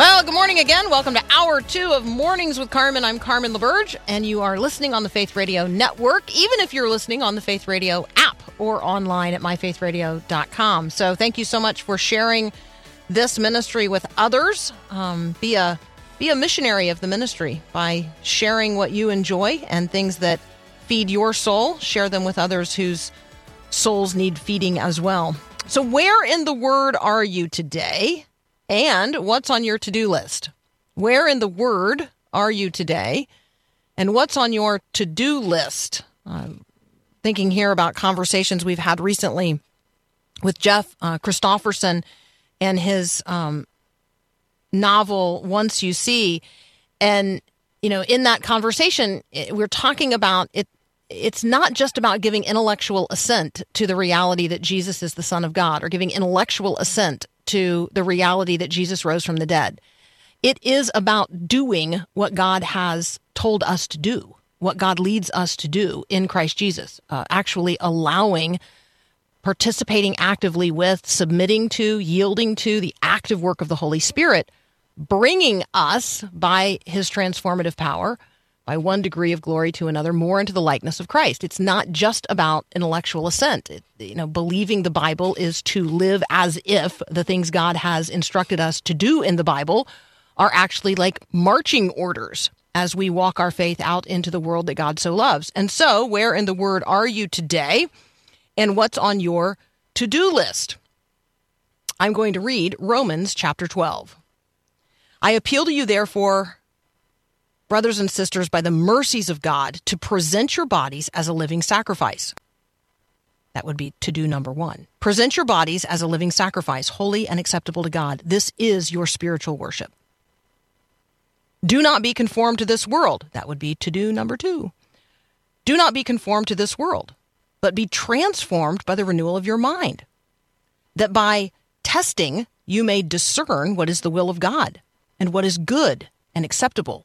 Well, good morning again. Welcome to hour two of Mornings with Carmen. I'm Carmen LaBerge, and you are listening on the Faith Radio Network, even if you're listening on the Faith Radio app or online at myfaithradio.com. So thank you so much for sharing this ministry with others. Um, be a be a missionary of the ministry by sharing what you enjoy and things that feed your soul. Share them with others whose souls need feeding as well. So, where in the Word are you today? And what's on your to do list? Where in the Word are you today? And what's on your to do list? I'm thinking here about conversations we've had recently with Jeff uh, Christopherson and his um, novel Once You See. And, you know, in that conversation, we're talking about it. It's not just about giving intellectual assent to the reality that Jesus is the Son of God or giving intellectual assent to the reality that Jesus rose from the dead. It is about doing what God has told us to do, what God leads us to do in Christ Jesus, uh, actually allowing participating actively with, submitting to, yielding to the active work of the Holy Spirit, bringing us by his transformative power, by one degree of glory to another, more into the likeness of Christ. It's not just about intellectual assent. It, you know, believing the Bible is to live as if the things God has instructed us to do in the Bible are actually like marching orders as we walk our faith out into the world that God so loves. And so, where in the Word are you today? and what's on your to do list. I'm going to read Romans chapter 12. I appeal to you, therefore, brothers and sisters, by the mercies of God, to present your bodies as a living sacrifice. That would be to do number one. Present your bodies as a living sacrifice, holy and acceptable to God. This is your spiritual worship. Do not be conformed to this world. That would be to do number two. Do not be conformed to this world but be transformed by the renewal of your mind, that by testing you may discern what is the will of God and what is good and acceptable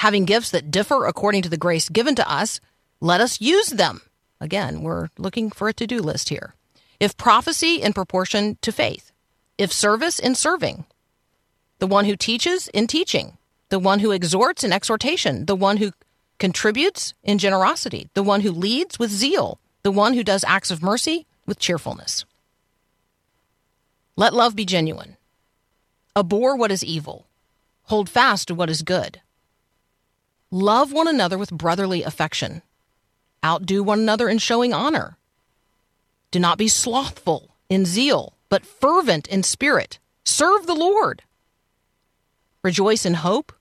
Having gifts that differ according to the grace given to us, let us use them. Again, we're looking for a to do list here. If prophecy in proportion to faith, if service in serving, the one who teaches in teaching, the one who exhorts in exhortation, the one who contributes in generosity, the one who leads with zeal, the one who does acts of mercy with cheerfulness. Let love be genuine. Abhor what is evil. Hold fast to what is good. Love one another with brotherly affection. Outdo one another in showing honor. Do not be slothful in zeal, but fervent in spirit. Serve the Lord. Rejoice in hope.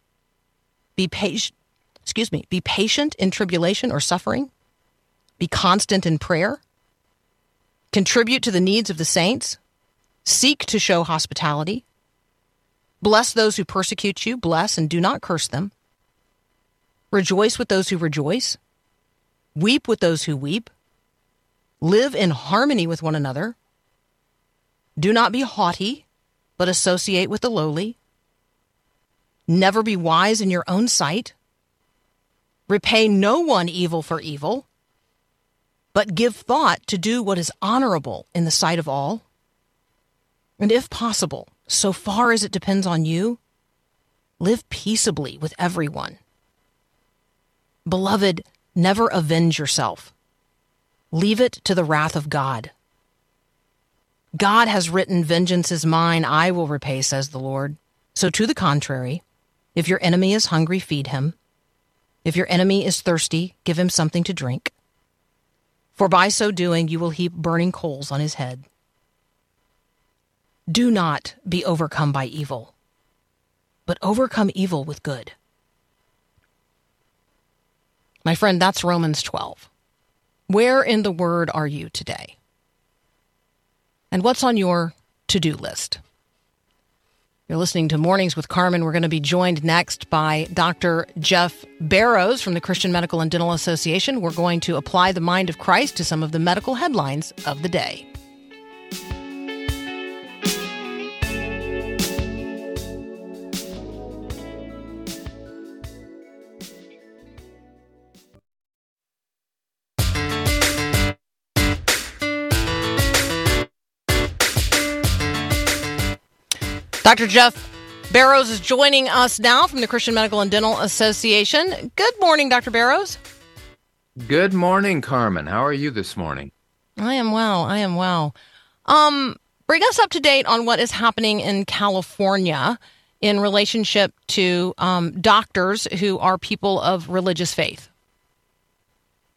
Be patient. Excuse me. Be patient in tribulation or suffering. Be constant in prayer. Contribute to the needs of the saints. Seek to show hospitality. Bless those who persecute you. Bless and do not curse them. Rejoice with those who rejoice. Weep with those who weep. Live in harmony with one another. Do not be haughty, but associate with the lowly. Never be wise in your own sight. Repay no one evil for evil, but give thought to do what is honorable in the sight of all. And if possible, so far as it depends on you, live peaceably with everyone. Beloved, never avenge yourself. Leave it to the wrath of God. God has written, Vengeance is mine, I will repay, says the Lord. So, to the contrary, if your enemy is hungry, feed him. If your enemy is thirsty, give him something to drink. For by so doing, you will heap burning coals on his head. Do not be overcome by evil, but overcome evil with good. My friend, that's Romans 12. Where in the Word are you today? And what's on your to do list? You're listening to Mornings with Carmen. We're going to be joined next by Dr. Jeff Barrows from the Christian Medical and Dental Association. We're going to apply the mind of Christ to some of the medical headlines of the day. Dr. Jeff Barrows is joining us now from the Christian Medical and Dental Association. Good morning, Dr. Barrows. Good morning, Carmen. How are you this morning? I am well. I am well. Um, bring us up to date on what is happening in California in relationship to um, doctors who are people of religious faith.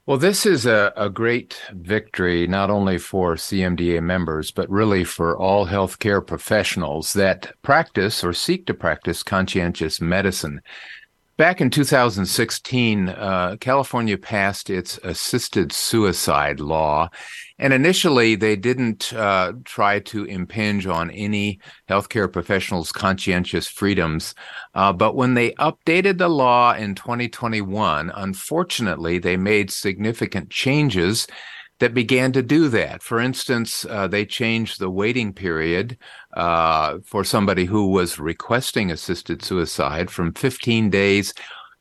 Well, this is a, a great victory, not only for CMDA members, but really for all healthcare professionals that practice or seek to practice conscientious medicine. Back in 2016, uh, California passed its assisted suicide law. And initially, they didn't uh, try to impinge on any healthcare professionals' conscientious freedoms. Uh, but when they updated the law in 2021, unfortunately, they made significant changes that began to do that. For instance, uh, they changed the waiting period uh, for somebody who was requesting assisted suicide from 15 days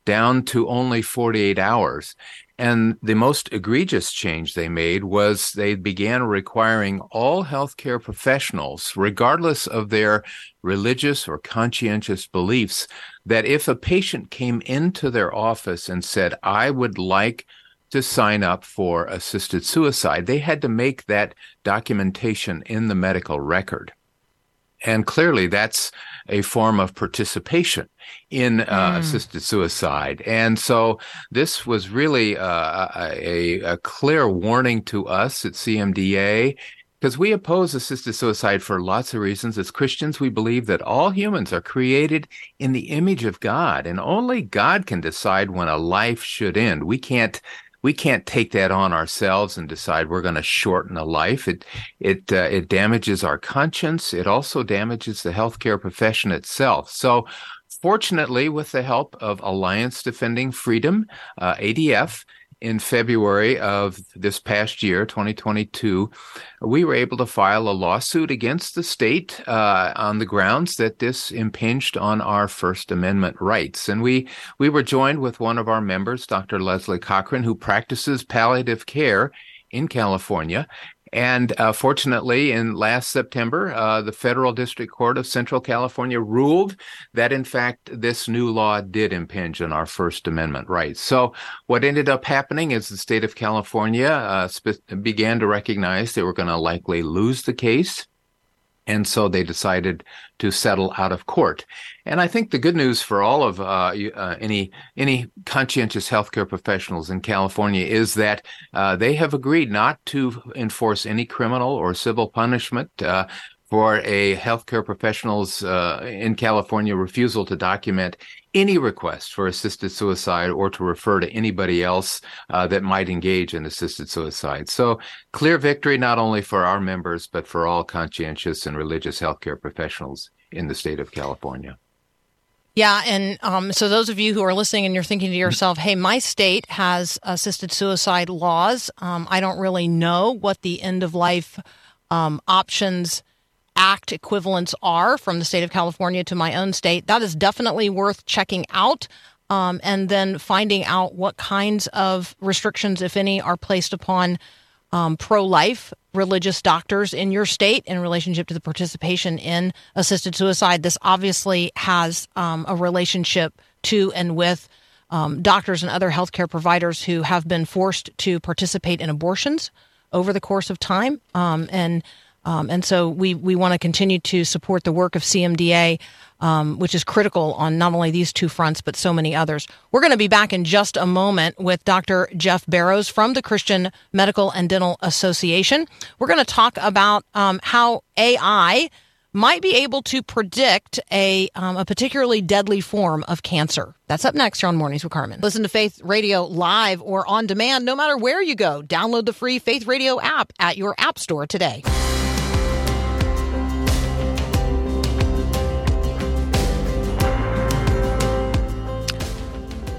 down to only 48 hours. And the most egregious change they made was they began requiring all healthcare professionals, regardless of their religious or conscientious beliefs, that if a patient came into their office and said, I would like to sign up for assisted suicide, they had to make that documentation in the medical record. And clearly, that's a form of participation in uh, mm. assisted suicide. And so this was really uh, a, a, clear warning to us at CMDA because we oppose assisted suicide for lots of reasons. As Christians, we believe that all humans are created in the image of God, and only God can decide when a life should end. We can't we can't take that on ourselves and decide we're going to shorten a life. It it uh, it damages our conscience. It also damages the healthcare profession itself. So, fortunately, with the help of Alliance Defending Freedom, uh, ADF, in February of this past year, 2022, we were able to file a lawsuit against the state uh, on the grounds that this impinged on our First Amendment rights. And we we were joined with one of our members, Dr. Leslie Cochran, who practices palliative care in California. And uh, fortunately, in last September, uh, the Federal District Court of Central California ruled that, in fact, this new law did impinge on our First Amendment rights. So, what ended up happening is the state of California uh, sp- began to recognize they were going to likely lose the case. And so they decided to settle out of court. And I think the good news for all of uh, uh, any any conscientious healthcare professionals in California is that uh, they have agreed not to enforce any criminal or civil punishment uh, for a healthcare professional's uh, in California refusal to document any request for assisted suicide or to refer to anybody else uh, that might engage in assisted suicide. So clear victory not only for our members but for all conscientious and religious healthcare professionals in the state of California. Yeah, and um, so those of you who are listening and you're thinking to yourself, "Hey, my state has assisted suicide laws. Um, I don't really know what the end of life um, options." Act equivalents are from the state of California to my own state, that is definitely worth checking out. Um, and then finding out what kinds of restrictions, if any, are placed upon um, pro life religious doctors in your state in relationship to the participation in assisted suicide. This obviously has um, a relationship to and with um, doctors and other healthcare providers who have been forced to participate in abortions over the course of time. Um, and um, and so we, we want to continue to support the work of CMDA, um, which is critical on not only these two fronts, but so many others. We're going to be back in just a moment with Dr. Jeff Barrows from the Christian Medical and Dental Association. We're going to talk about um, how AI might be able to predict a, um, a particularly deadly form of cancer. That's up next here on Mornings with Carmen. Listen to Faith Radio live or on demand no matter where you go. Download the free Faith Radio app at your app store today.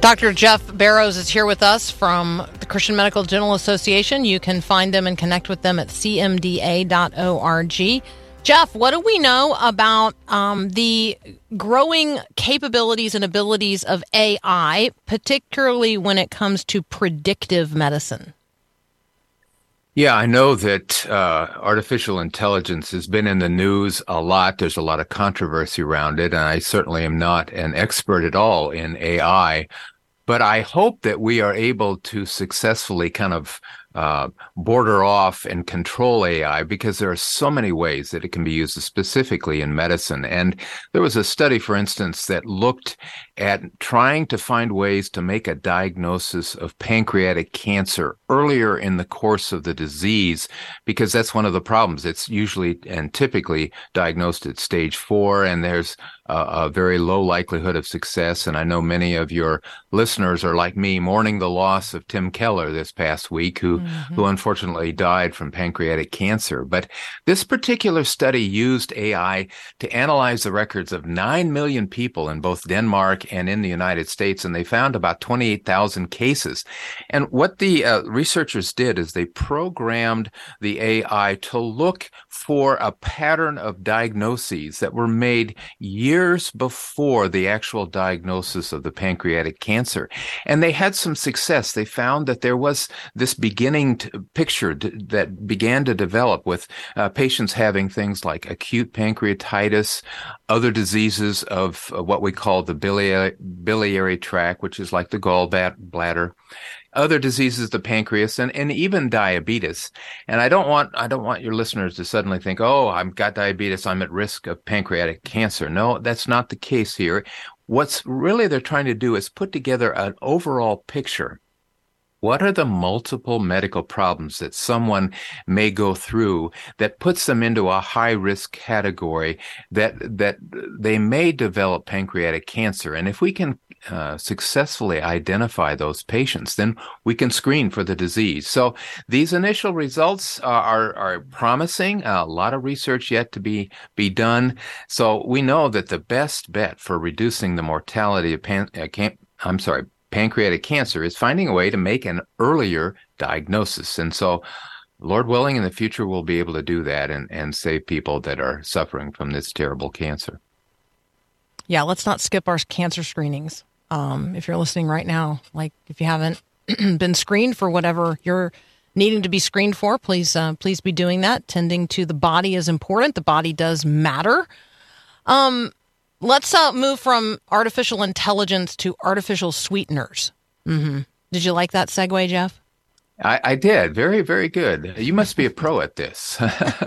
Dr. Jeff Barrows is here with us from the Christian Medical Dental Association. You can find them and connect with them at cmda.org. Jeff, what do we know about um, the growing capabilities and abilities of AI, particularly when it comes to predictive medicine? Yeah, I know that uh, artificial intelligence has been in the news a lot. There's a lot of controversy around it, and I certainly am not an expert at all in AI. But I hope that we are able to successfully kind of uh, border off and control AI because there are so many ways that it can be used specifically in medicine. And there was a study, for instance, that looked at trying to find ways to make a diagnosis of pancreatic cancer earlier in the course of the disease because that's one of the problems. It's usually and typically diagnosed at stage four, and there's a very low likelihood of success. And I know many of your listeners are like me, mourning the loss of Tim Keller this past week, who mm-hmm. who unfortunately died from pancreatic cancer. But this particular study used AI to analyze the records of nine million people in both Denmark and in the United States, and they found about twenty eight thousand cases. And what the uh, researchers did is they programmed the AI to look for a pattern of diagnoses that were made years before the actual diagnosis of the pancreatic cancer. And they had some success. They found that there was this beginning picture that began to develop with uh, patients having things like acute pancreatitis, other diseases of uh, what we call the biliary, biliary tract, which is like the gallbladder other diseases the pancreas and, and even diabetes. And i don't want i don't want your listeners to suddenly think oh i've got diabetes i'm at risk of pancreatic cancer. No that's not the case here. What's really they're trying to do is put together an overall picture what are the multiple medical problems that someone may go through that puts them into a high risk category that that they may develop pancreatic cancer? And if we can uh, successfully identify those patients, then we can screen for the disease. So these initial results are are, are promising. A lot of research yet to be be done. So we know that the best bet for reducing the mortality of pan, uh, I'm sorry pancreatic cancer is finding a way to make an earlier diagnosis. And so, Lord willing, in the future, we'll be able to do that and, and save people that are suffering from this terrible cancer. Yeah, let's not skip our cancer screenings. Um, if you're listening right now, like if you haven't been screened for whatever you're needing to be screened for, please uh, please be doing that. Tending to the body is important. The body does matter. Um, Let's uh, move from artificial intelligence to artificial sweeteners. Mm-hmm. Did you like that segue, Jeff? I, I, did. Very, very good. You must be a pro at this.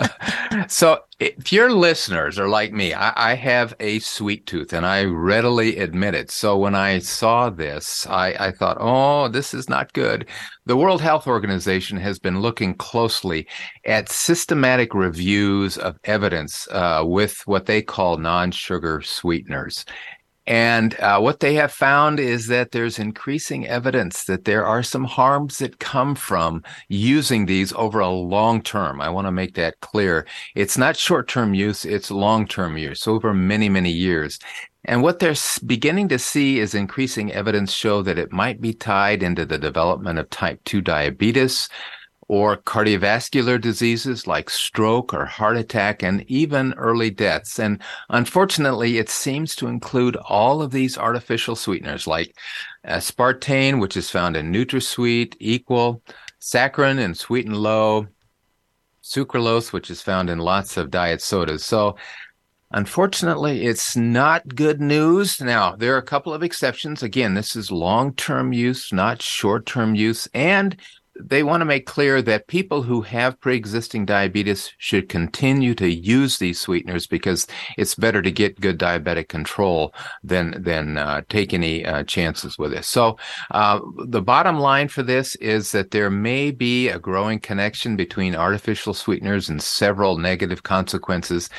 so, if your listeners are like me, I, I, have a sweet tooth and I readily admit it. So, when I saw this, I, I thought, oh, this is not good. The World Health Organization has been looking closely at systematic reviews of evidence uh, with what they call non sugar sweeteners. And uh, what they have found is that there's increasing evidence that there are some harms that come from using these over a long term. I want to make that clear. It's not short term use, it's long term use over many, many years. And what they're beginning to see is increasing evidence show that it might be tied into the development of type 2 diabetes, or cardiovascular diseases like stroke or heart attack and even early deaths. And unfortunately, it seems to include all of these artificial sweeteners like aspartame, which is found in NutraSweet, Equal, saccharin and Sweet and Low, sucralose, which is found in lots of diet sodas. So Unfortunately, it's not good news. Now, there are a couple of exceptions. Again, this is long term use, not short term use. And they want to make clear that people who have pre-existing diabetes should continue to use these sweeteners because it's better to get good diabetic control than than uh, take any uh, chances with this. So uh, the bottom line for this is that there may be a growing connection between artificial sweeteners and several negative consequences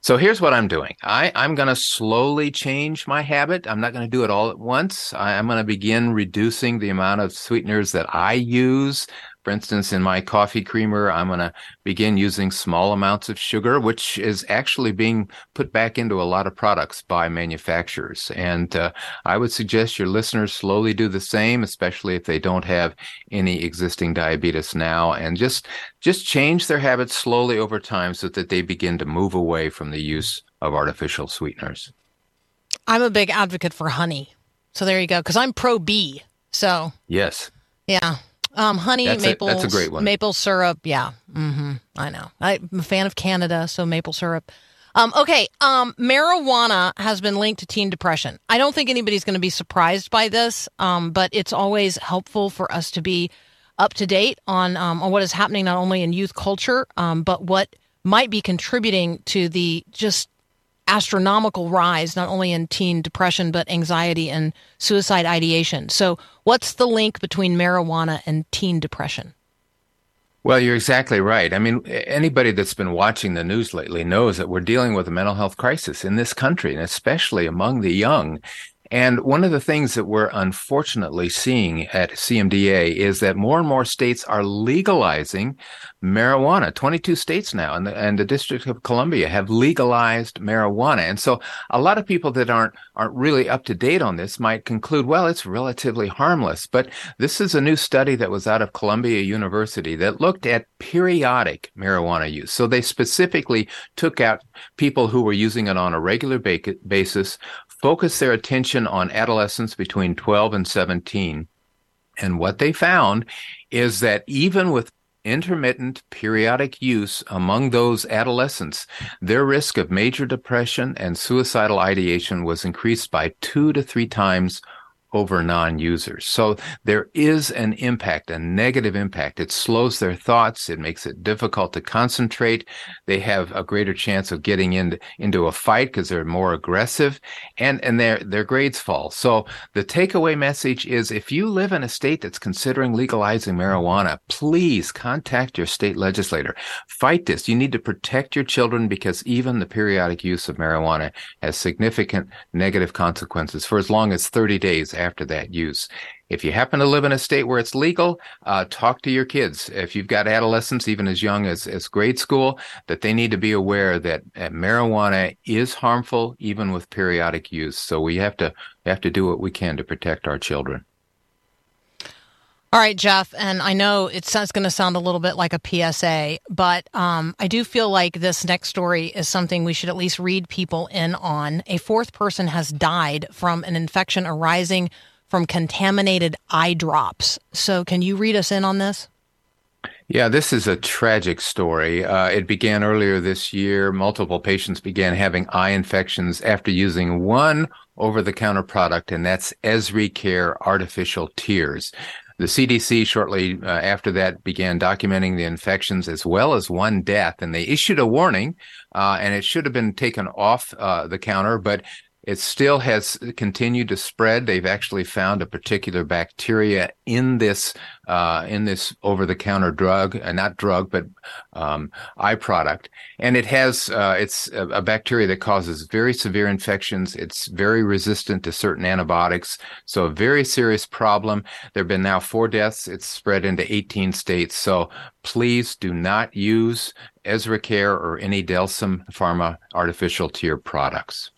so here's what I'm doing. I, I'm going to slowly change my habit. I'm not going to do it all at once. I, I'm going to begin reducing the amount of sweeteners that I use. For instance, in my coffee creamer, I'm going to begin using small amounts of sugar, which is actually being put back into a lot of products by manufacturers. And uh, I would suggest your listeners slowly do the same, especially if they don't have any existing diabetes now, and just just change their habits slowly over time so that they begin to move away from the use of artificial sweeteners. I'm a big advocate for honey. So there you go, because I'm pro bee. So yes, yeah, um, honey, That's a- maple, that's a great one. Maple syrup. Yeah. hmm I know. I'm a fan of Canada, so maple syrup. Um, okay. Um, marijuana has been linked to teen depression. I don't think anybody's going to be surprised by this, um, but it's always helpful for us to be up to date on um, on what is happening not only in youth culture, um, but what might be contributing to the just astronomical rise, not only in teen depression, but anxiety and suicide ideation. So, what's the link between marijuana and teen depression? Well, you're exactly right. I mean, anybody that's been watching the news lately knows that we're dealing with a mental health crisis in this country, and especially among the young. And one of the things that we're unfortunately seeing at CMDA is that more and more states are legalizing marijuana. 22 states now and the, and the District of Columbia have legalized marijuana. And so a lot of people that aren't, aren't really up to date on this might conclude, well, it's relatively harmless. But this is a new study that was out of Columbia University that looked at periodic marijuana use. So they specifically took out people who were using it on a regular ba- basis, focused their attention on adolescents between 12 and 17. And what they found is that even with intermittent periodic use among those adolescents, their risk of major depression and suicidal ideation was increased by two to three times over non-users. So there is an impact, a negative impact. It slows their thoughts. It makes it difficult to concentrate. They have a greater chance of getting into, into a fight because they're more aggressive and, and their, their grades fall. So the takeaway message is if you live in a state that's considering legalizing marijuana, please contact your state legislator. Fight this. You need to protect your children because even the periodic use of marijuana has significant negative consequences for as long as 30 days after that use. If you happen to live in a state where it's legal, uh, talk to your kids. If you've got adolescents, even as young as, as grade school, that they need to be aware that uh, marijuana is harmful, even with periodic use. So we have to we have to do what we can to protect our children. All right, Jeff, and I know it's, it's going to sound a little bit like a PSA, but um, I do feel like this next story is something we should at least read people in on. A fourth person has died from an infection arising from contaminated eye drops. So, can you read us in on this? Yeah, this is a tragic story. Uh, it began earlier this year. Multiple patients began having eye infections after using one over the counter product, and that's EzriCare artificial tears. The CDC shortly uh, after that began documenting the infections as well as one death, and they issued a warning, uh, and it should have been taken off uh, the counter, but it still has continued to spread. They've actually found a particular bacteria in this uh, in this over-the-counter drug, uh, not drug, but um, eye product, and it has uh, it's a, a bacteria that causes very severe infections. It's very resistant to certain antibiotics, so a very serious problem. There have been now four deaths. It's spread into 18 states. So please do not use EzriCare or any Delsam Pharma artificial tear products.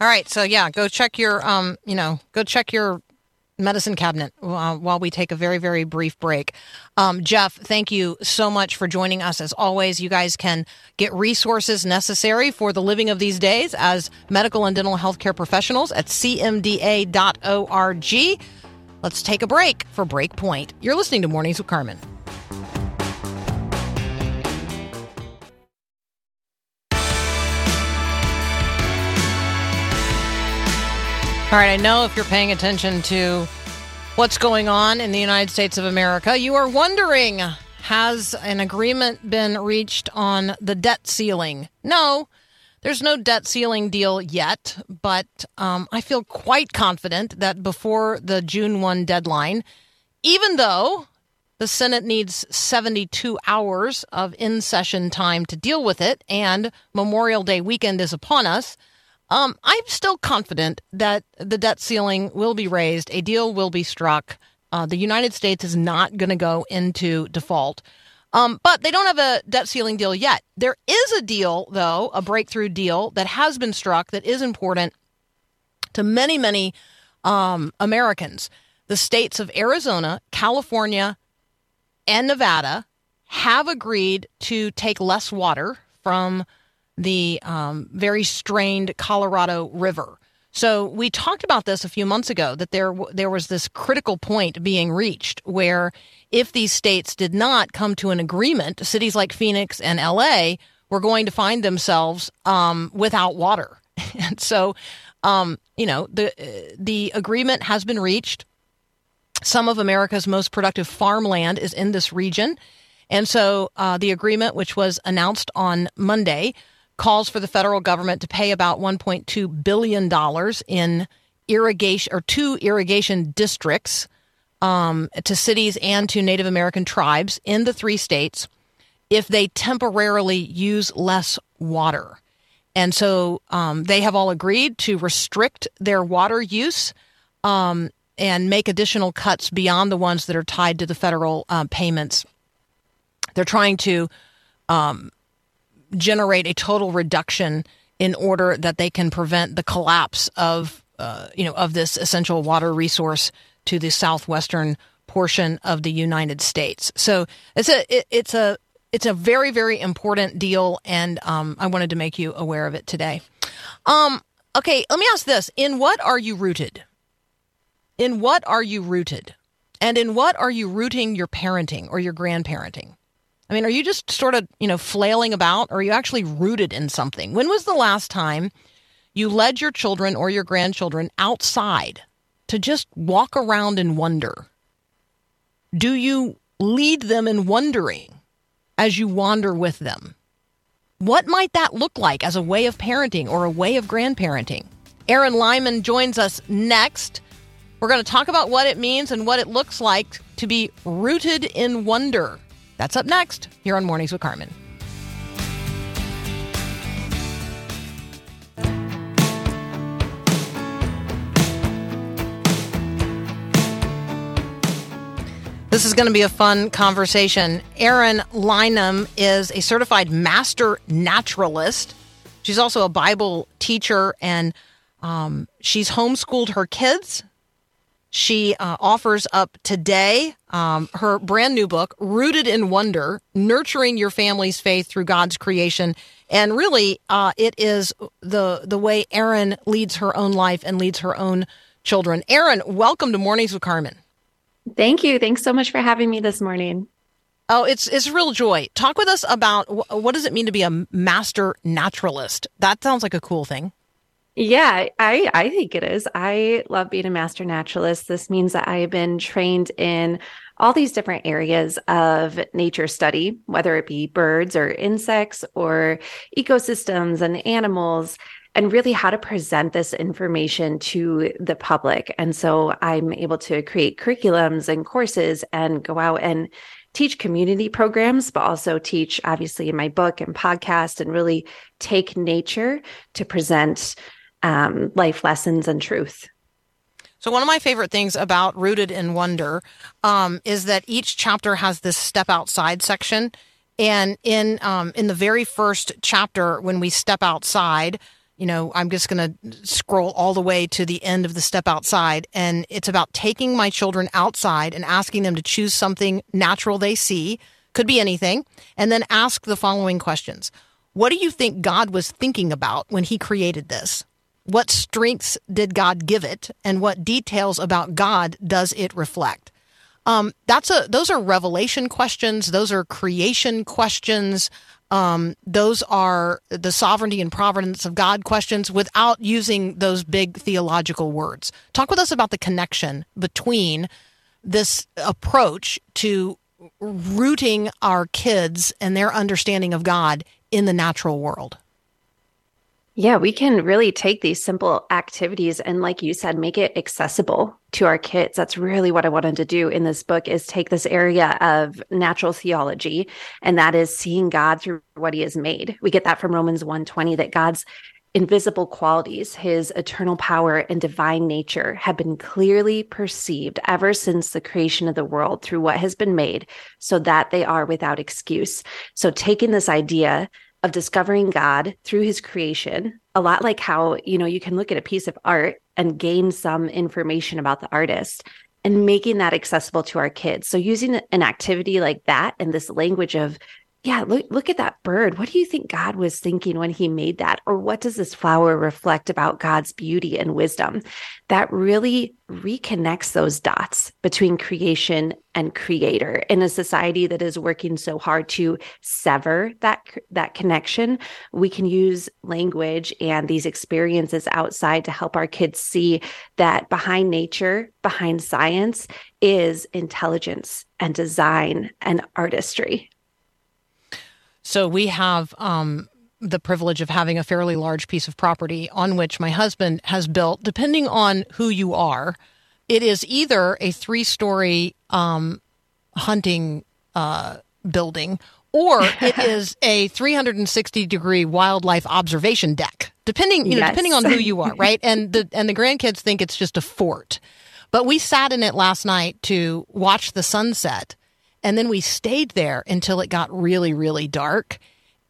All right, so yeah, go check your um, you know, go check your medicine cabinet uh, while we take a very very brief break. Um, Jeff, thank you so much for joining us as always. You guys can get resources necessary for the living of these days as medical and dental healthcare professionals at cmda.org. Let's take a break for Breakpoint. You're listening to Mornings with Carmen. All right, I know if you're paying attention to what's going on in the United States of America, you are wondering has an agreement been reached on the debt ceiling? No, there's no debt ceiling deal yet, but um, I feel quite confident that before the June 1 deadline, even though the Senate needs 72 hours of in session time to deal with it, and Memorial Day weekend is upon us. Um, I'm still confident that the debt ceiling will be raised, a deal will be struck. Uh, the United States is not going to go into default. Um, but they don't have a debt ceiling deal yet. There is a deal, though, a breakthrough deal that has been struck that is important to many, many um, Americans. The states of Arizona, California, and Nevada have agreed to take less water from the um, very strained Colorado River. So we talked about this a few months ago that there there was this critical point being reached where if these states did not come to an agreement, cities like Phoenix and LA were going to find themselves um, without water. and so, um, you know, the the agreement has been reached. Some of America's most productive farmland is in this region, and so uh, the agreement, which was announced on Monday, calls for the federal government to pay about 1.2 billion dollars in irrigation or two irrigation districts um, to cities and to Native American tribes in the three states if they temporarily use less water. And so um, they have all agreed to restrict their water use um, and make additional cuts beyond the ones that are tied to the federal uh, payments. They're trying to um, generate a total reduction in order that they can prevent the collapse of uh, you know of this essential water resource to the southwestern portion of the United States. So it's a it, it's a it's a very very important deal, and um, I wanted to make you aware of it today. Um, okay, let me ask this: In what are you rooted? In what are you rooted? And in what are you rooting your parenting or your grandparenting? I mean, are you just sort of, you know, flailing about or are you actually rooted in something? When was the last time you led your children or your grandchildren outside to just walk around and wonder? Do you lead them in wondering as you wander with them? What might that look like as a way of parenting or a way of grandparenting? Eryn Lynum joins us next. We're going to talk about what it means and what it looks like to be rooted in wonder. That's up next here on Mornings with Carmen. This is going to be a fun conversation. Eryn Lynum is a certified master naturalist. She's also a Bible teacher and um, she's homeschooled her kids. She uh, offers up today um, her brand new book, Rooted in Wonder Nurturing Your Family's Faith Through God's Creation. And really, uh, it is the, the way Eryn leads her own life and leads her own children. Eryn, welcome to Mornings with Carmen. Thank you. Thanks so much for having me this morning. Oh, it's it's real joy. Talk with us about wh- what does it mean to be a master naturalist? That sounds like a cool thing. Yeah, I I think it is. I love being a master naturalist. This means that I have been trained in all these different areas of nature study, whether it be birds or insects or ecosystems and animals and really how to present this information to the public. And so I'm able to create curriculums and courses and go out and teach community programs, but also teach, obviously, in my book and podcast, and really take nature to present um, life lessons and truth. So one of my favorite things about Rooted in Wonder um, is that each chapter has this step outside section, and in um, in the very first chapter, when we step outside, you know, I'm just going to scroll all the way to the end of the step outside, and it's about taking my children outside and asking them to choose something natural they see, could be anything, and then ask the following questions: What do you think God was thinking about when He created this? What strengths did God give it, and what details about God does it reflect? Um, that's a those are revelation questions. Those are creation questions. Um, those are the sovereignty and providence of God questions without using those big theological words. Talk with us about the connection between this approach to rooting our kids and their understanding of God in the natural world. Yeah, we can really take these simple activities and like you said make it accessible to our kids. That's really what I wanted to do in this book is take this area of natural theology and that is seeing God through what he has made. We get that from Romans 1:20 that God's invisible qualities, his eternal power and divine nature have been clearly perceived ever since the creation of the world through what has been made so that they are without excuse. So taking this idea of discovering God through his creation, a lot like how, you know, you can look at a piece of art and gain some information about the artist and making that accessible to our kids. So using an activity like that and this language of yeah, look look at that bird. What do you think God was thinking when he made that? Or what does this flower reflect about God's beauty and wisdom? That really reconnects those dots between creation and creator in a society that is working so hard to sever that that connection. We can use language and these experiences outside to help our kids see that behind nature, behind science is intelligence and design and artistry. So we have um, the privilege of having a fairly large piece of property on which my husband has built, depending on who you are, it is either a three story um, hunting uh, building or it is a 360 degree wildlife observation deck depending you know depending on who you are right? And the and the grandkids think it's just a fort. But we sat in it last night to watch the sunset and then we stayed there until it got really really dark.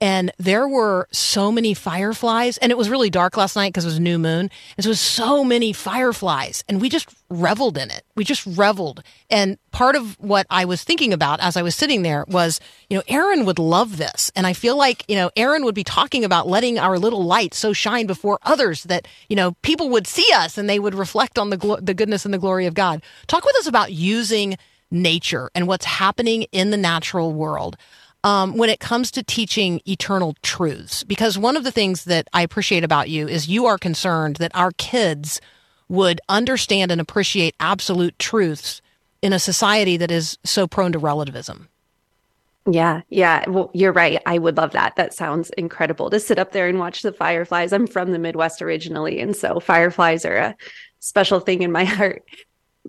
And there were so many fireflies. And it was really dark last night because it was new moon. And so it was so many fireflies. And we just reveled in it. We just reveled. And part of what i was thinking about as i was sitting there was you know Eryn would love this. And i feel like you know Eryn would be talking about letting our little light so shine before others that you know people would see us and they would reflect on the glo- the goodness and the glory of god. Talk with us about using nature and what's happening in the natural world um, when it comes to teaching eternal truths. Because one of the things that I appreciate about you is you are concerned that our kids would understand and appreciate absolute truths in a society that is so prone to relativism. Yeah, yeah. Well, you're right. I would love that. That sounds incredible to sit up there and watch the fireflies. I'm from the Midwest originally, and so fireflies are a special thing in my heart.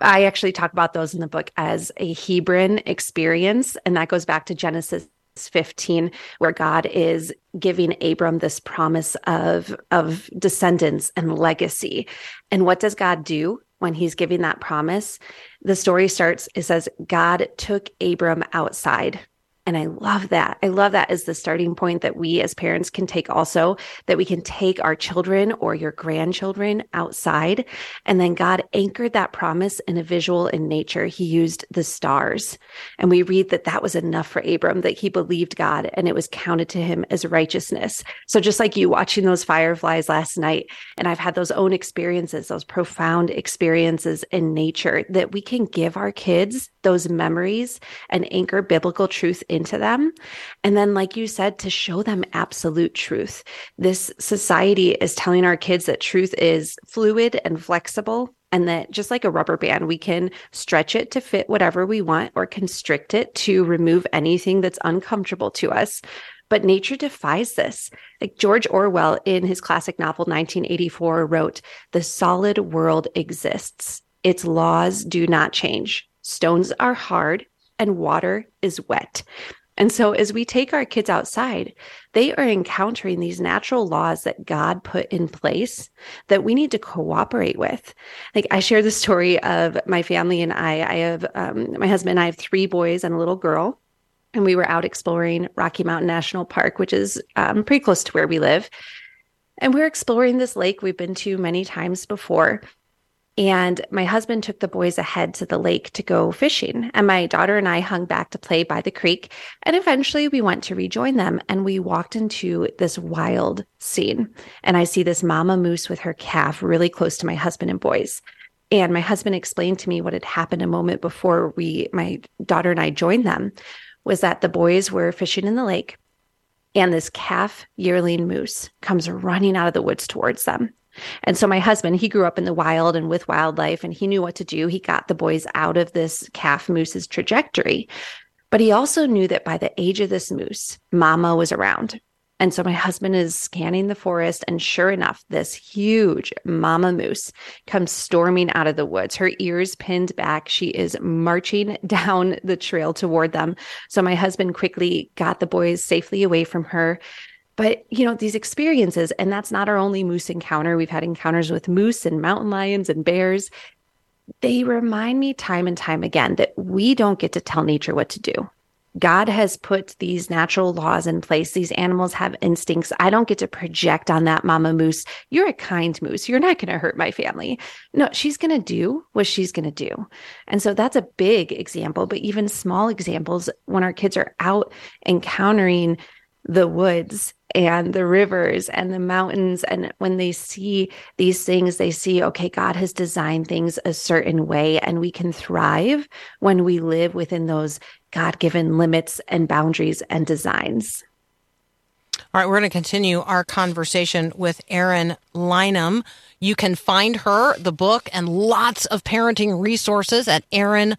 I actually talk about those in the book as a Hebron experience, and that goes back to Genesis 15 where God is giving Abram this promise of of descendants and legacy. And what does God do when he's giving that promise? The story starts it says God took Abram outside and I love that. I love that as the starting point that we as parents can take also, that we can take our children or your grandchildren outside. And then God anchored that promise in a visual in nature. He used the stars. And we read that that was enough for Abram, that he believed God and it was counted to him as righteousness. So just like you watching those fireflies last night, and I've had those own experiences, those profound experiences in nature, that we can give our kids those memories and anchor biblical truth into them. And then, like you said, to show them absolute truth. This society is telling our kids that truth is fluid and flexible. And that just like a rubber band, we can stretch it to fit whatever we want or constrict it to remove anything that's uncomfortable to us. But nature defies this. Like George Orwell in his classic novel 1984 wrote, The solid world exists. Its laws do not change. Stones are hard and water is wet. And so, as we take our kids outside, they are encountering these natural laws that God put in place that we need to cooperate with. Like I share the story of my family and I. I have um, my husband and I have three boys and a little girl, and we were out exploring Rocky Mountain National Park, which is um, pretty close to where we live. And we're exploring this lake we've been to many times before. And my husband took the boys ahead to the lake to go fishing. And my daughter and I hung back to play by the creek. And eventually we went to rejoin them and we walked into this wild scene. And I see this mama moose with her calf really close to my husband and boys. And my husband explained to me what had happened a moment before we, my daughter and I joined them, was that the boys were fishing in the lake and this calf yearling moose comes running out of the woods towards them. And so my husband, he grew up in the wild and with wildlife, and he knew what to do. He got the boys out of this calf moose's trajectory. But he also knew that by the age of this moose, mama was around. And so my husband is scanning the forest, and sure enough, this huge mama moose comes storming out of the woods, her ears pinned back. She is marching down the trail toward them. So my husband quickly got the boys safely away from her. But, you know, these experiences, and that's not our only moose encounter. We've had encounters with moose and mountain lions and bears. They remind me time and time again that we don't get to tell nature what to do. God has put these natural laws in place. These animals have instincts. I don't get to project on that mama moose. You're a kind moose. You're not going to hurt my family. No, she's going to do what she's going to do. And so that's a big example, but even small examples when our kids are out encountering the woods and the rivers and the mountains. And when they see these things, they see, okay, God has designed things a certain way, and we can thrive when we live within those God given limits and boundaries and designs. All right, we're going to continue our conversation with Eryn Lynum. You can find her, the book, and lots of parenting resources at Eryn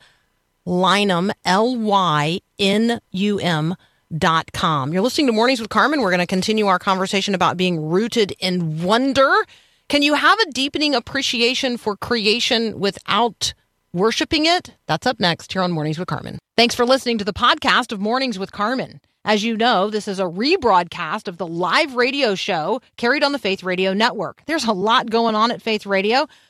Lynum, L Y N U M com. You're listening to Mornings with Carmen. We're going to continue our conversation about being rooted in wonder. Can you have a deepening appreciation for creation without worshiping it? That's up next here on Mornings with Carmen. Thanks for listening to the podcast of Mornings with Carmen. As you know, this is a rebroadcast of the live radio show carried on the Faith Radio Network. There's a lot going on at Faith Radio,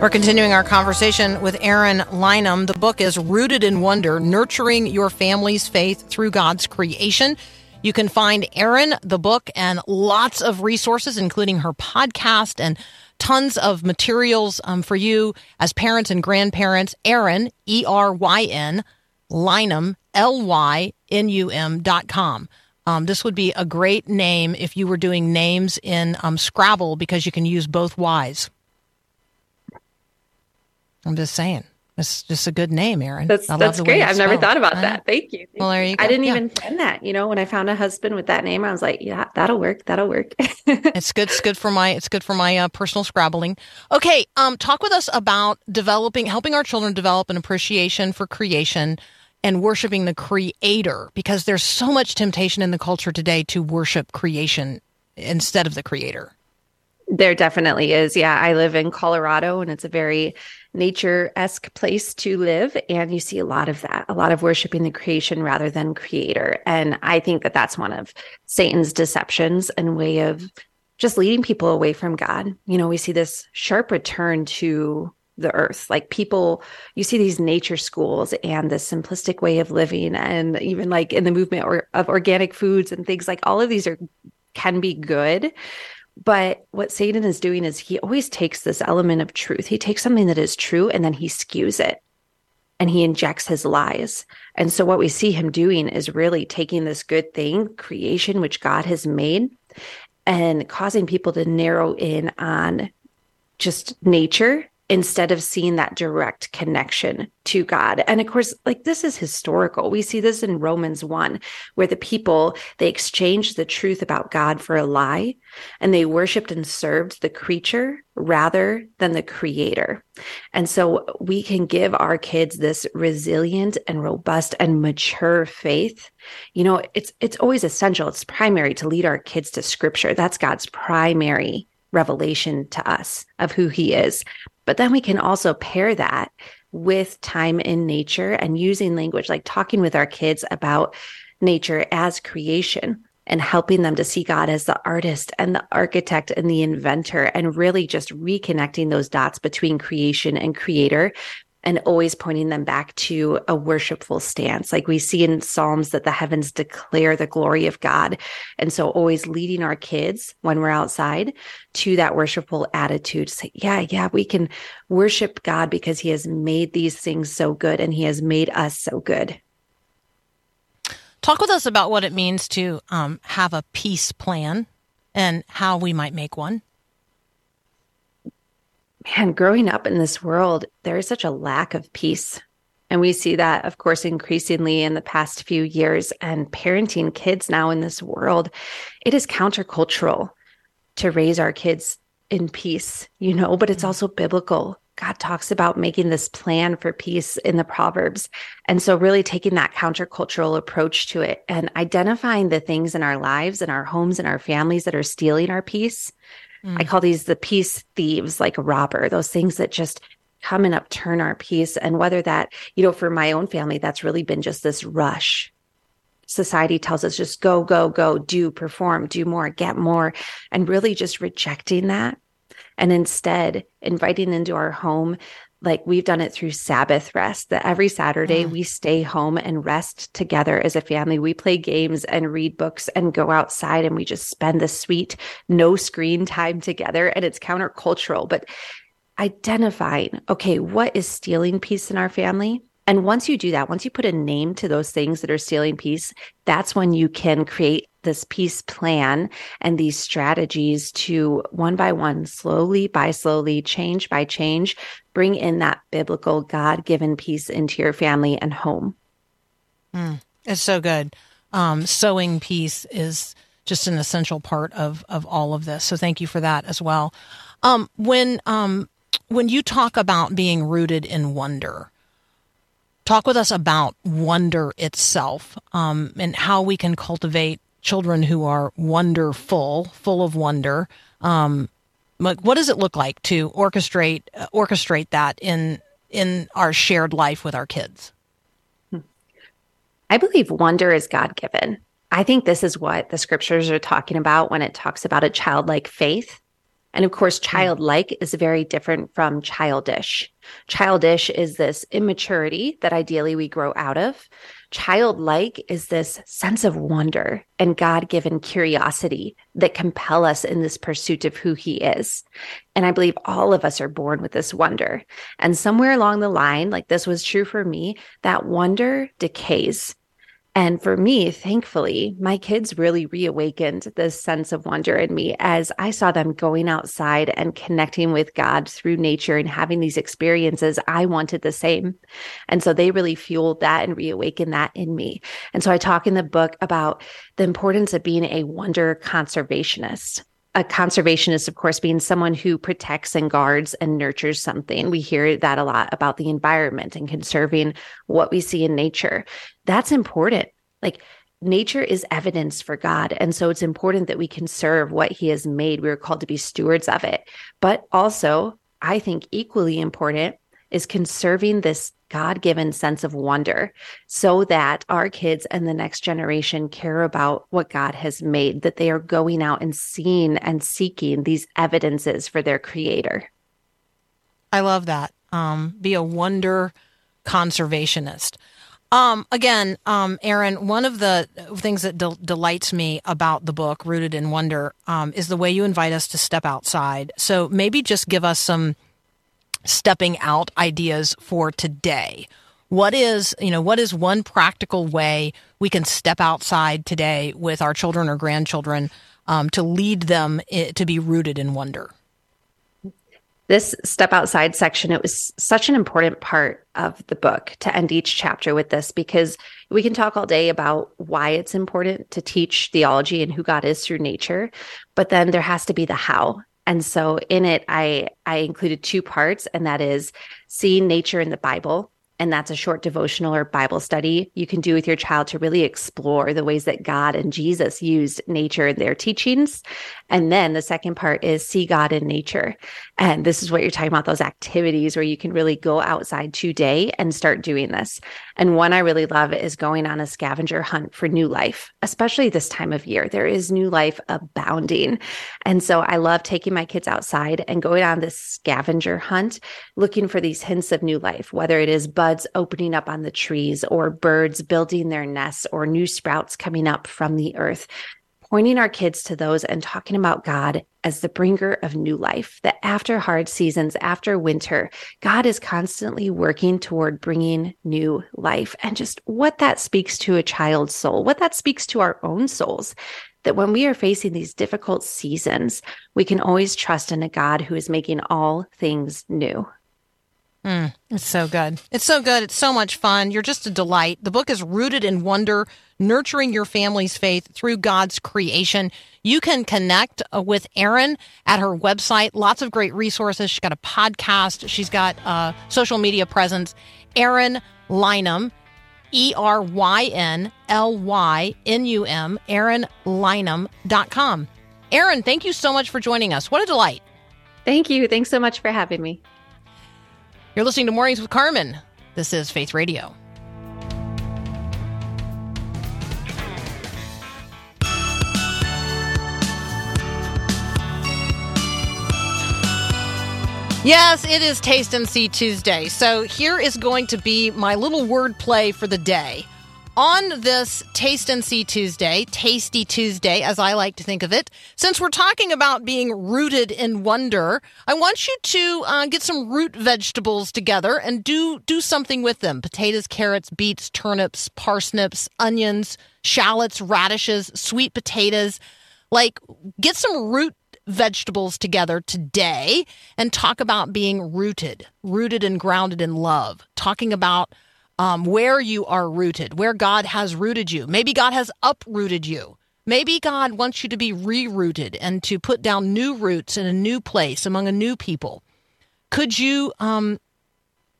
We're continuing our conversation with Eryn Lynum. The book is Rooted in Wonder Nurturing Your Family's Faith Through God's Creation. You can find Eryn, the book, and lots of resources, including her podcast and tons of materials um, for you as parents and grandparents. Eryn, E R Y N, Lynum, L Y N U M dot com. Um, this would be a great name if you were doing names in um, Scrabble because you can use both Y's. I'm just saying. It's just a good name, Eryn. That's that's great. I've never thought about that. Thank you. Well, there you go. I didn't Yeah. even plan that. You know, when I found a husband with that name, I was like, yeah, that'll work. That'll work. it's good. It's good for my. It's good for my uh, personal scrabbling. Okay, um, talk with us about developing, helping our children develop an appreciation for creation and worshiping the Creator, because there's so much temptation in the culture today to worship creation instead of the Creator. There definitely is. Yeah. I live in Colorado and it's a very nature esque place to live. And you see a lot of that, a lot of worshiping the creation rather than creator. And I think that that's one of Satan's deceptions and way of just leading people away from God. You know, we see this sharp return to the earth. Like people, you see these nature schools and this simplistic way of living, and even like in the movement or, of organic foods and things like all of these are can be good. But what Satan is doing is he always takes this element of truth. He takes something that is true and then he skews it and he injects his lies. And so what we see him doing is really taking this good thing, creation, which God has made, and causing people to narrow in on just nature instead of seeing that direct connection to God. And of course, like this is historical. We see this in Romans 1 where the people they exchanged the truth about God for a lie and they worshiped and served the creature rather than the creator. And so we can give our kids this resilient and robust and mature faith. You know, it's it's always essential, it's primary to lead our kids to scripture. That's God's primary revelation to us of who he is. But then we can also pair that with time in nature and using language like talking with our kids about nature as creation and helping them to see God as the artist and the architect and the inventor and really just reconnecting those dots between creation and creator and always pointing them back to a worshipful stance. Like we see in Psalms that the heavens declare the glory of God. And so always leading our kids when we're outside to that worshipful attitude. Say, yeah, yeah, we can worship God because he has made these things so good and he has made us so good. Talk with us about what it means to um, have a peace plan and how we might make one man, growing up in this world, there is such a lack of peace. And we see that, of course, increasingly in the past few years. And parenting kids now in this world, it is countercultural to raise our kids in peace, you know, but it's mm-hmm. also biblical. God talks about making this plan for peace in the Proverbs. And so, really taking that countercultural approach to it and identifying the things in our lives, in our homes, in our families that are stealing our peace, Mm. I call these the peace thieves, like a robber, those things that just come and upturn our peace. And whether that, you know, for my own family, that's really been just this rush. Society tells us just go, go, go, do, perform, do more, get more, and really just rejecting that. And instead, inviting into our home like we've done it through Sabbath rest that every Saturday mm. we stay home and rest together as a family. We play games and read books and go outside and we just spend the sweet no screen time together. And it's countercultural, but identifying, okay, what is stealing peace in our family? And once you do that, once you put a name to those things that are stealing peace, that's when you can create this peace plan and these strategies to one by one, slowly by slowly, change by change, bring in that biblical God given peace into your family and home. Mm, it's so good. Um, sowing peace is just an essential part of of all of this. So thank you for that as well. Um, when um, when you talk about being rooted in wonder, talk with us about wonder itself um, and how we can cultivate children who are wonderful, full of wonder. Um, like, what does it look like to orchestrate uh, orchestrate that in in our shared life with our kids? I believe wonder is God given. I think this is what the scriptures are talking about when it talks about a childlike faith. And of course, hmm. childlike is very different from childish. Childish is this immaturity that ideally we grow out of. Childlike is this sense of wonder and God given curiosity that compel us in this pursuit of who He is. And I believe all of us are born with this wonder. And somewhere along the line, like this was true for me, that wonder decays and for me, thankfully, my kids really reawakened this sense of wonder in me as I saw them going outside and connecting with God through nature and having these experiences. I wanted the same. And so they really fueled that and reawakened that in me. And so I talk in the book about the importance of being a wonder conservationist a conservationist, of course, being someone who protects and guards and nurtures something. We hear that a lot about the environment and conserving what we see in nature. That's important. Like nature is evidence for God. And so it's important that we conserve what he has made. We are called to be stewards of it. But also, I think equally important is conserving this God given sense of wonder so that our kids and the next generation care about what God has made, that they are going out and seeing and seeking these evidences for their creator. I love that. Um, be a wonder conservationist. Um, again, um, Eryn, one of the things that de- delights me about the book, Rooted in Wonder, um, is the way you invite us to step outside. So maybe just give us some stepping out ideas for today. What is, you know, what is one practical way we can step outside today with our children or grandchildren um, to lead them to be rooted in wonder? This step outside section, it was such an important part of the book to end each chapter with this because we can talk all day about why it's important to teach theology and who God is through nature, but then there has to be the how. And so in it, I I included two parts, and that is seeing nature in the Bible And that's a short devotional or Bible study you can do with your child to really explore the ways that God and Jesus used nature in their teachings. And then the second part is see God in nature. And this is what you're talking about those activities where you can really go outside today and start doing this. And one I really love is going on a scavenger hunt for new life, especially this time of year. There is new life abounding. And so I love taking my kids outside and going on this scavenger hunt, looking for these hints of new life, whether it is buds opening up on the trees or birds building their nests or new sprouts coming up from the earth pointing our kids to those and talking about God as the bringer of new life. That after hard seasons, after winter, God is constantly working toward bringing new life and just what that speaks to a child's soul, what that speaks to our own souls. That when we are facing these difficult seasons, we can always trust in a God who is making all things new. Mm, it's so good. It's so good. It's so much fun. You're just a delight. The book is rooted in wonder, nurturing your family's faith through God's creation. You can connect uh, with Eryn at her website. Lots of great resources. She's got a podcast. She's got a social media presence. Eryn Lynum, E R Y N L Y N U M, ErynLynum.com. Eryn, thank you so much for joining us. What a delight. Thank you. Thanks so much for having me. You're listening to Mornings with Carmen. This is Faith Radio. Yes, it is Taste and See Tuesday. So here is going to be my little word play for the day. On this Taste and See Tuesday, Tasty Tuesday, as I like to think of it, since we're talking about being rooted in wonder, I want you to uh, get some root vegetables together and do do something with them: potatoes, carrots, beets, turnips, parsnips, onions, shallots, radishes, sweet potatoes. Like, get some root vegetables together today and talk about being rooted, rooted and grounded in love, talking about um, where you are rooted, where God has rooted you. Maybe God has uprooted you. Maybe God wants you to be rerouted and to put down new roots in a new place among a new people. Could you um,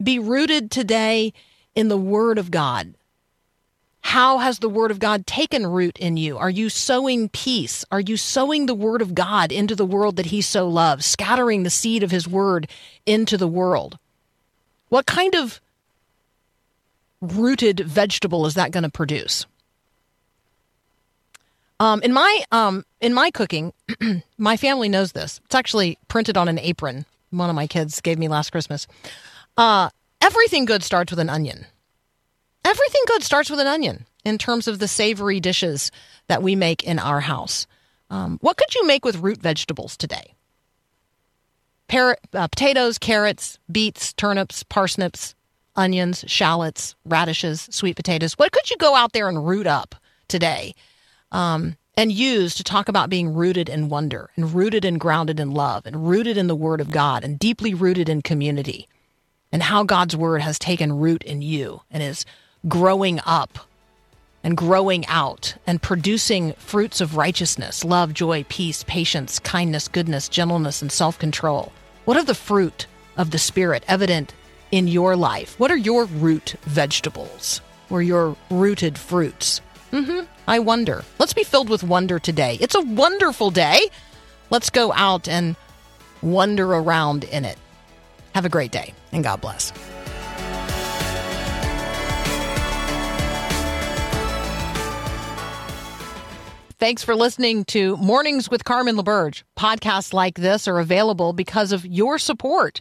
be rooted today in the Word of God? How has the Word of God taken root in you? Are you sowing peace? Are you sowing the Word of God into the world that He so loves, scattering the seed of His Word into the world? What kind of rooted vegetable is that going to produce? Um, in my um, in my cooking, my family knows this. It's actually printed on an apron. One of my kids gave me last Christmas. Uh, everything good starts with an onion. Everything good starts with an onion in terms of the savory dishes that we make in our house. Um, what could you make with root vegetables today? Uh, potatoes, carrots, beets, turnips, parsnips, onions, shallots, radishes, sweet potatoes. What could you go out there and root up today um, and use to talk about being rooted in wonder and rooted and grounded in love and rooted in the Word of God and deeply rooted in community and how God's Word has taken root in you and is growing up and growing out and producing fruits of righteousness, love, joy, peace, patience, kindness, goodness, gentleness, and self control? What are the fruit of the Spirit evident in your life? What are your root vegetables or your rooted fruits? Mm-hmm. I wonder. Let's be filled with wonder today. It's a wonderful day. Let's go out and wander around in it. Have a great day and God bless. Thanks for listening to Mornings with Carmen LaBerge. Podcasts like this are available because of your support.